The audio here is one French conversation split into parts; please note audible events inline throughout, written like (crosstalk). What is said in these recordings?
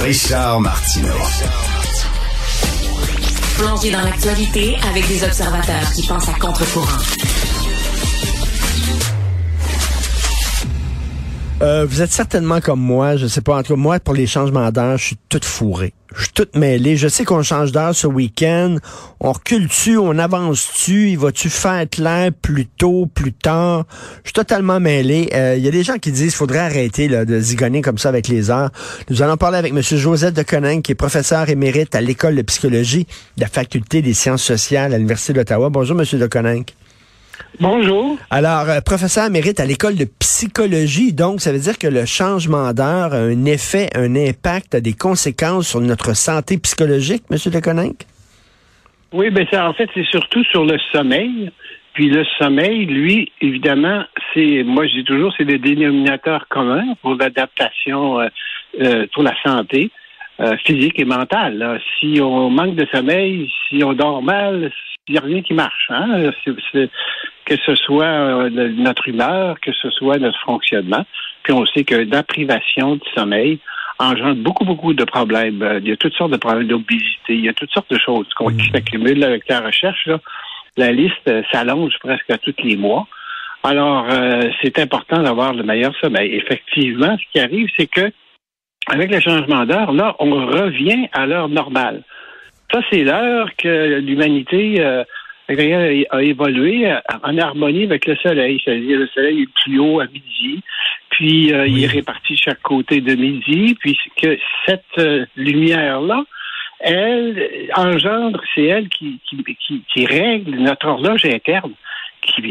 Richard Martineau. Plongé dans l'actualité avec des observateurs qui pensent à contre-courant. Euh, vous êtes certainement comme moi, je sais pas, en tout cas, moi, pour les changements d'heure, je suis toute fourrée. Je suis toute mêlée. Je sais qu'on change d'heure ce week-end. On recule-tu, on avance-tu, il va-tu faire clair plus tôt, plus tard? Je suis totalement mêlé. Euh, Il y a des gens qui disent qu'il faudrait arrêter là, de zigonner comme ça avec les heures. Nous allons parler avec M. Joseph de qui est professeur émérite à l'École de psychologie de la Faculté des sciences sociales à l'Université d'Ottawa. Bonjour, M. de Coninck. Bonjour. Alors, euh, professeur mérite à l'école de psychologie, donc ça veut dire que le changement d'heure a un effet, un impact, a des conséquences sur notre santé psychologique, Monsieur Leconinck? Oui, ben ça, en fait, c'est surtout sur le sommeil. Puis le sommeil, lui, évidemment, c'est, moi je dis toujours, c'est le dénominateur commun pour l'adaptation, euh, euh, pour la santé physique et mentale. là. Si on manque de sommeil, si on dort mal, il n'y a rien qui marche. Hein? Que ce soit euh, le- notre humeur, que ce soit notre fonctionnement. Puis on sait que la privation de sommeil engendre beaucoup, beaucoup de problèmes. Euh, Il y a toutes sortes de problèmes d'obésité, il y a toutes sortes de choses qu'on- qui s'accumulent avec la recherche. Là. La liste euh, s'allonge presque à tous les mois. Alors, euh, c'est important d'avoir le meilleur sommeil. Effectivement, ce qui arrive, c'est que avec le changement d'heure, là, on revient à l'heure normale. Ça, c'est l'heure que l'humanité euh, a évolué en harmonie avec le soleil. C'est-à-dire le soleil est plus haut à midi, puis euh, il est réparti de chaque côté de midi, puis que cette euh, lumière-là, elle engendre, c'est elle qui, qui, qui, qui règle notre horloge interne.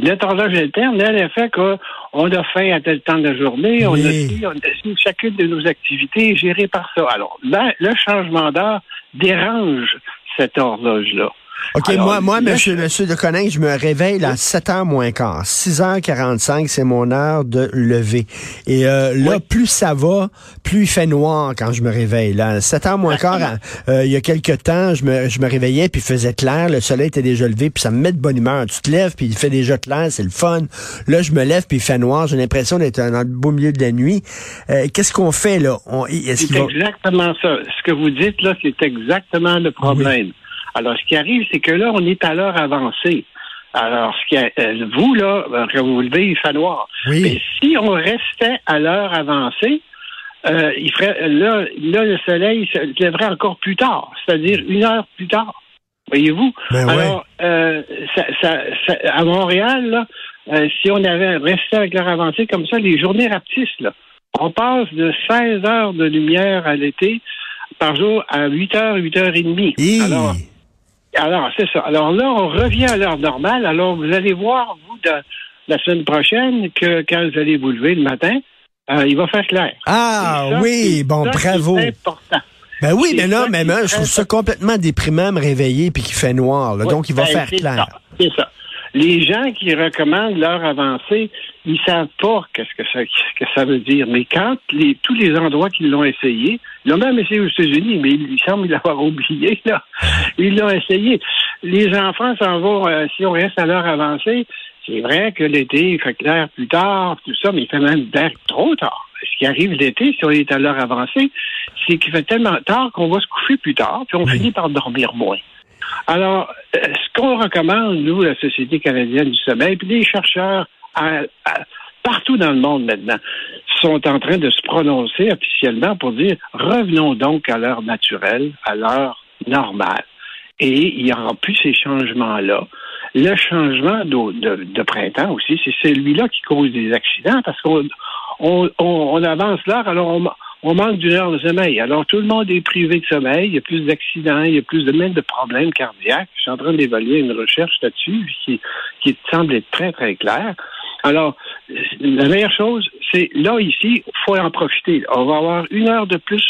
Notre horloge interne, elle, elle fait qu'on a faim à tel temps de la journée, on a ci, on a chacune de nos activités est gérée par ça. Alors, là, le changement d'heure dérange cette horloge-là. OK, Alors, moi, moi, monsieur, monsieur de Coninck, je me réveille à 7h moins quart. 6h45, c'est mon heure de lever. Et euh, là, Oui. plus ça va, plus il fait noir quand je me réveille. Là, 7h moins quart, euh, il y a quelques temps, je me, je me réveillais, puis il faisait clair, le soleil était déjà levé, puis ça me met de bonne humeur. Tu te lèves, puis il fait déjà clair, c'est le fun. Là, je me lève, puis il fait noir, j'ai l'impression d'être dans le beau milieu de la nuit. Euh, Qu'est-ce qu'on fait, là? C'est va... exactement ça. Ce que vous dites là, c'est exactement le problème. Alors, ce qui arrive, c'est que là, on est à l'heure avancée. Alors, ce qui a- euh, vous, là, euh, quand vous vous levez, il fait noir. Oui. Mais si on restait à l'heure avancée, euh, il ferait là, là, le soleil se lèverait encore plus tard, c'est-à-dire une heure plus tard. Voyez-vous? Ben ouais. Alors, euh, ça, ça- ça- à Montréal, là, euh, si on avait resté avec l'heure avancée comme ça, les journées rapetissent, là. On passe de 16 heures de lumière à l'été par jour à 8 heures, 8 heures et demie. Hi! Alors, alors, c'est ça. Alors là, on revient à l'heure normale. Alors, vous allez voir, vous, de- la semaine prochaine, que quand vous allez vous lever le matin, euh, il va faire clair. Ah ça, oui, c'est bon, ça bravo. est important. Ben oui, C'est mais là, est je trouve ça complètement déprimant me réveiller puis qu'il fait noir. là. Oui, donc, il va ben, faire c'est clair. C'est ça. Les gens qui recommandent l'heure avancée, ils savent pas qu'est-ce que ça, que ça veut dire. Mais quand les, tous les endroits qui l'ont essayé, ils l'ont même essayé aux États-Unis, mais il semble l'avoir (laughs) oublié, là. Ils l'ont essayé. Les enfants s'en vont, euh, si on reste à l'heure avancée, c'est vrai que l'été, il fait clair plus tard, tout ça, mais il fait même clair trop tard. Ce qui arrive l'été, si on est à l'heure avancée, c'est qu'il fait tellement tard qu'on va se coucher plus tard, puis on finit par dormir moins. Alors, euh, ce qu'on recommande, nous, la Société canadienne du sommeil, puis les chercheurs partout dans le monde maintenant, sont en train de se prononcer officiellement pour dire revenons donc à l'heure naturelle, à l'heure normale. Et il n'y aura plus ces changements-là. Le changement de, printemps aussi, c'est celui-là qui cause des accidents parce qu'on on, on- on avance l'heure, alors on, on manque d'une heure de sommeil. Alors tout le monde est privé de sommeil, il y a plus d'accidents, il y a plus de même de problèmes cardiaques. Je suis en train d'évaluer une recherche là-dessus qui, qui semble être très, très claire. Alors, la meilleure chose, c'est là, ici, il faut en profiter. On va avoir une heure de plus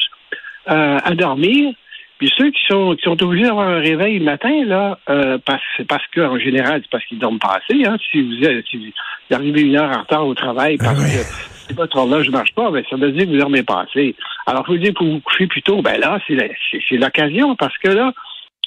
euh, à dormir. Puis ceux qui sont qui sont obligés d'avoir un réveil le matin, là, euh, parce, parce qu'en général, c'est parce qu'ils dorment pas assez. Hein. Si vous si vous arrivez une heure en retard au travail parce Ah ouais. que si votre horloge ne marche pas, ben, ça veut dire que vous dormez pas assez. Alors, faut dire pour vous coucher plus tôt, ben là, c'est l'occasion parce que là,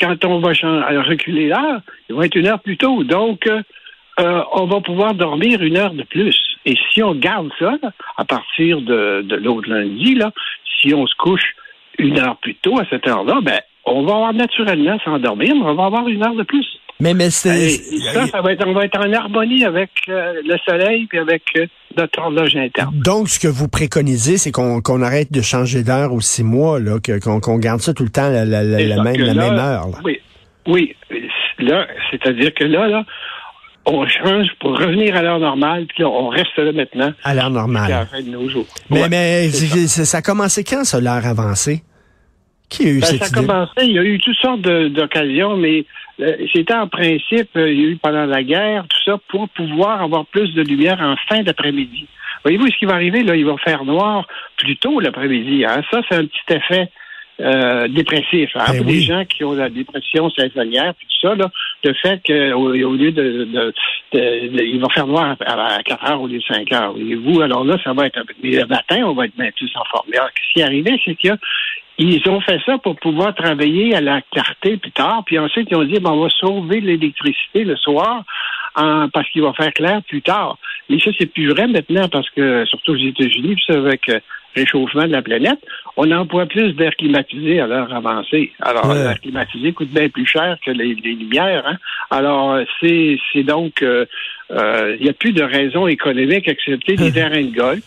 quand on va reculer l'heure, il va être une heure plus tôt. Donc, euh, on va pouvoir dormir une heure de plus. Et si on garde ça, là, à partir de, de l'autre lundi, là, si on se couche une heure plus tôt à cette heure-là, ben, on va avoir naturellement s'endormir, mais on va avoir une heure de plus. Mais, mais c'est. ça, ça va être, on va être en harmonie avec euh, le soleil puis avec euh, notre horloge interne. Donc, ce que vous préconisez, c'est qu'on arrête de changer d'heure aux six mois, qu'on garde ça tout le temps la, la, même, là, même heure. là. Oui, oui. Là, c'est-à-dire que là, là, on change pour revenir à l'heure normale, puis là, on reste là maintenant À l'heure jusqu'à la normale. fin de nos jours. Mais, Ouais. mais ça a commencé quand, ça, l'heure avancée? Qui a eu Ben, cette ça a commencé, il y a eu toutes sortes d'occasions, mais euh, c'était en principe, euh, il y a eu pendant la guerre, tout ça, pour pouvoir avoir plus de lumière en fin d'après-midi. Voyez-vous ce qui va arriver, là, il va faire noir plus tôt l'après-midi. Hein? Ça, c'est un petit effet euh, dépressif. Hein? Ben oui. les gens qui ont la dépression saisonnière, puis tout ça, là, le fait qu'au au lieu de, de, de- faire noir à, à 4 heures au lieu de 5 heures. Voyez-vous, alors là, ça va être un peu. Mais le matin, on va être bien plus en forme. Mais ce qui arrivé, c'est que ils ont fait ça pour pouvoir travailler à la clarté plus tard. Puis ensuite, ils ont dit, ben, on va sauver l'électricité le soir en- parce qu'il va faire clair plus tard. Mais ça, c'est plus vrai maintenant parce que, surtout aux États-Unis, avec euh, le réchauffement de la planète, on emploie plus d'air climatisé à l'heure avancée. Alors, Ouais. l'air climatisé coûte bien plus cher que les, les lumières. Hein? Alors, euh, c'est c'est donc, euh, euh, il n'y a plus de raison économique excepté des terrains de golf.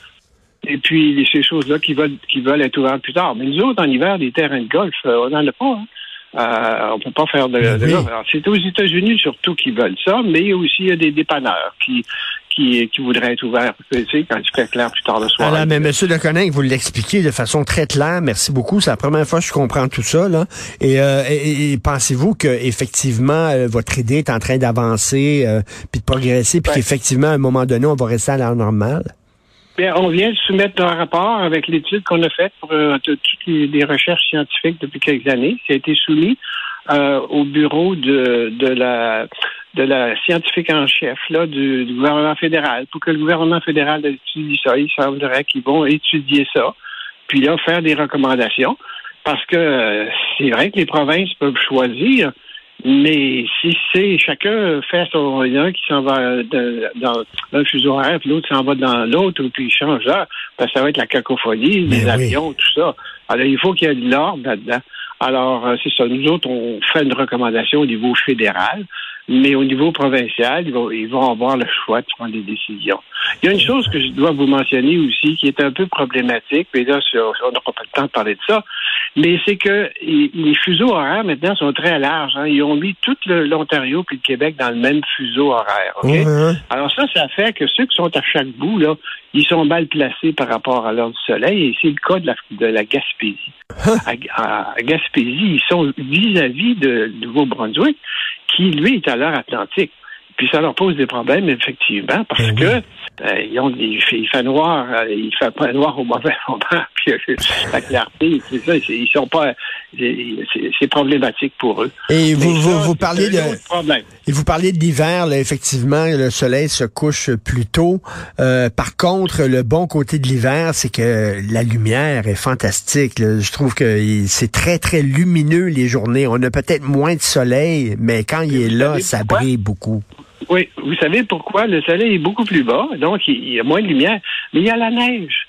Et puis, ces choses-là qui veulent, qui veulent être ouvertes plus tard. Mais nous autres, en hiver, des terrains de golf, euh, on n'en a pas. Hein. Euh, on peut pas faire de, de oui. Alors, c'est aux États-Unis surtout qui veulent ça, mais aussi il y a des dépanneurs qui, qui, qui voudraient être ouverts, tu sais, quand il fait clair plus tard le soir. Alors, mais M. Leconnin, vous l'expliquez de façon très claire. Merci beaucoup. C'est la première fois que je comprends tout ça. Là. Et, euh, et- et pensez-vous que effectivement euh, votre idée est en train d'avancer, euh, puis de progresser, puis Ouais. qu'effectivement, à un moment donné, on va rester à l'heure normale? Bien, on vient de soumettre un rapport avec l'étude qu'on a faite pour euh, toutes les, recherches scientifiques depuis quelques années. Ça a été soumis euh, au bureau de, la de la scientifique en chef là, du, du gouvernement fédéral pour que le gouvernement fédéral étudie ça. Il semblerait qu'ils vont étudier ça, puis là faire des recommandations. Parce que euh, c'est vrai que les provinces peuvent choisir, mais si c'est chacun fait son il y en a un qui s'en va de- dans un fuseau horaire, puis l'autre s'en va dans l'autre, puis il change d'heure, ben, ça va être la cacophonie, Mais les oui. avions, tout ça. Alors, il faut qu'il y ait de l'ordre là-dedans. Alors, euh, c'est ça. Nous autres, on fait une recommandation au niveau fédéral, mais au niveau provincial, ils vont, ils vont avoir le choix de prendre des décisions. Il y a une chose que je dois vous mentionner aussi qui est un peu problématique, mais là, on n'aura pas le temps de parler de ça, mais c'est que les fuseaux horaires maintenant sont très larges. hein. Ils ont mis tout l'Ontario puis le Québec dans le même fuseau horaire. Hein? Alors ça, ça fait que ceux qui sont à chaque bout, là, ils sont mal placés par rapport à l'heure du soleil, et c'est le cas de la, de la Gaspésie. à, à- Gaspésie, ils sont vis-à-vis de Nouveau-Brunswick, qui, lui, est à l'heure atlantique. Puis ça leur pose des problèmes, effectivement, parce Ben que euh, ils ont, il, fait, il fait noir, euh, il fait pas noir au mauvais (laughs) moment, puis euh, la clarté, c'est ça, c'est- ils sont pas, c'est c'est problématique pour eux. Et vous, vous, ça, vous parlez un de... Et vous parlez de l'hiver, là, effectivement, le soleil se couche plus tôt. Euh, par contre, le bon côté de l'hiver, c'est que la lumière est fantastique. là. Je trouve que c'est très, très lumineux les journées. On a peut-être moins de soleil, mais quand il est vous là, ça brille beaucoup. Oui, vous savez pourquoi? Le soleil est beaucoup plus bas, donc il y a moins de lumière, mais il y a la neige.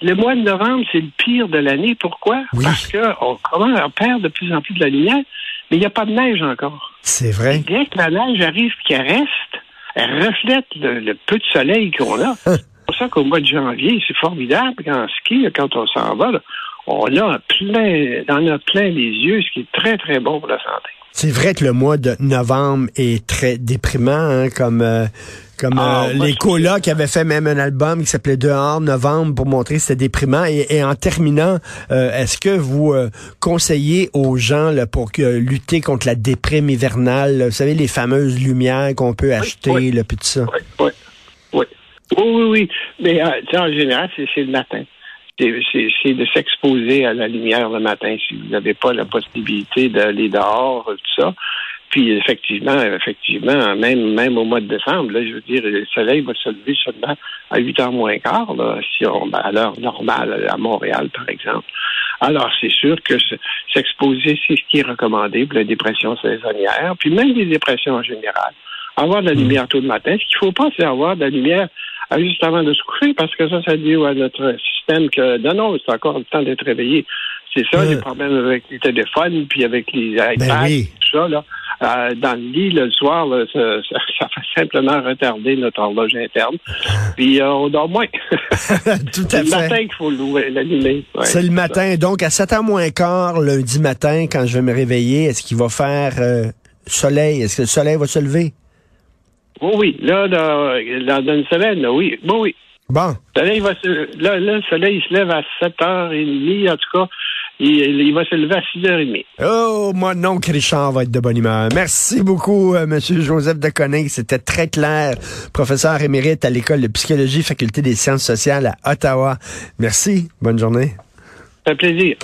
Le mois de novembre, c'est le pire de l'année. Pourquoi? Oui. Parce qu'on commence à perdre de plus en plus de la lumière, mais il n'y a pas de neige encore. C'est vrai. Dès que la neige arrive et qu'elle reste, elle reflète le, le peu de soleil qu'on a. (laughs) C'est pour ça qu'au mois de janvier, c'est formidable qu'en ski, quand on s'en va, là, on a plein, on a plein les yeux, ce qui est très, très bon pour la santé. C'est vrai que le mois de novembre est très déprimant, hein, comme euh, comme Ah, euh, les colocs qui avaient fait même un album qui s'appelait Dehors novembre pour montrer que c'était déprimant. Et, et en terminant, euh, est-ce que vous conseillez aux gens là, pour que, lutter contre la déprime hivernale, là, vous savez les fameuses lumières qu'on peut acheter, oui. là, puis tout ça? Oui, oui, oui. Oui, oui, oui. Mais en général, c'est le matin. C'est- de s'exposer à la lumière le matin si vous n'avez pas la possibilité d'aller dehors, tout ça. Puis effectivement, effectivement, même même au mois de décembre, là, je veux dire, le soleil va se lever seulement à 8 heures moins quart, là, si on, ben, à l'heure normale à Montréal, par exemple. Alors, c'est sûr que se- s'exposer, c'est ce qui est recommandé pour la dépression saisonnière, puis même les dépressions en général. Avoir de la lumière tôt le matin. Ce qu'il faut pas, c'est avoir de la lumière juste avant de se coucher, parce que ça, ça dit à notre système que non, non, c'est encore le temps d'être réveillé. C'est ça, Euh. les problèmes avec les téléphones, puis avec les iPads, Ben oui. tout ça, là. Euh, dans le lit, le soir, là, ça, ça, (laughs) ça fait simplement retarder notre horloge interne. Puis euh, on dort moins. (laughs) Tout c'est à le fait. matin qu'il faut l'allumer. Ouais, C'est le ça. matin. Donc, à 7h moins quart, lundi matin, quand je vais me réveiller, est-ce qu'il va faire euh, soleil? Est-ce que le soleil va se lever? Oui, oui. Là, dans, dans, dans une semaine, là, oui. Oui, oui. Bon. Le soleil va se, là, là, le soleil il se lève à 7h30, en tout cas. Il, il va se lever à 6h30. Oh, moi non, que Richard va être de bonne humeur. Merci beaucoup, euh, Monsieur Joseph de Coning. C'était très clair. Professeur émérite à l'École de psychologie, Faculté des sciences sociales à Ottawa. Merci. Bonne journée. Ça fait plaisir.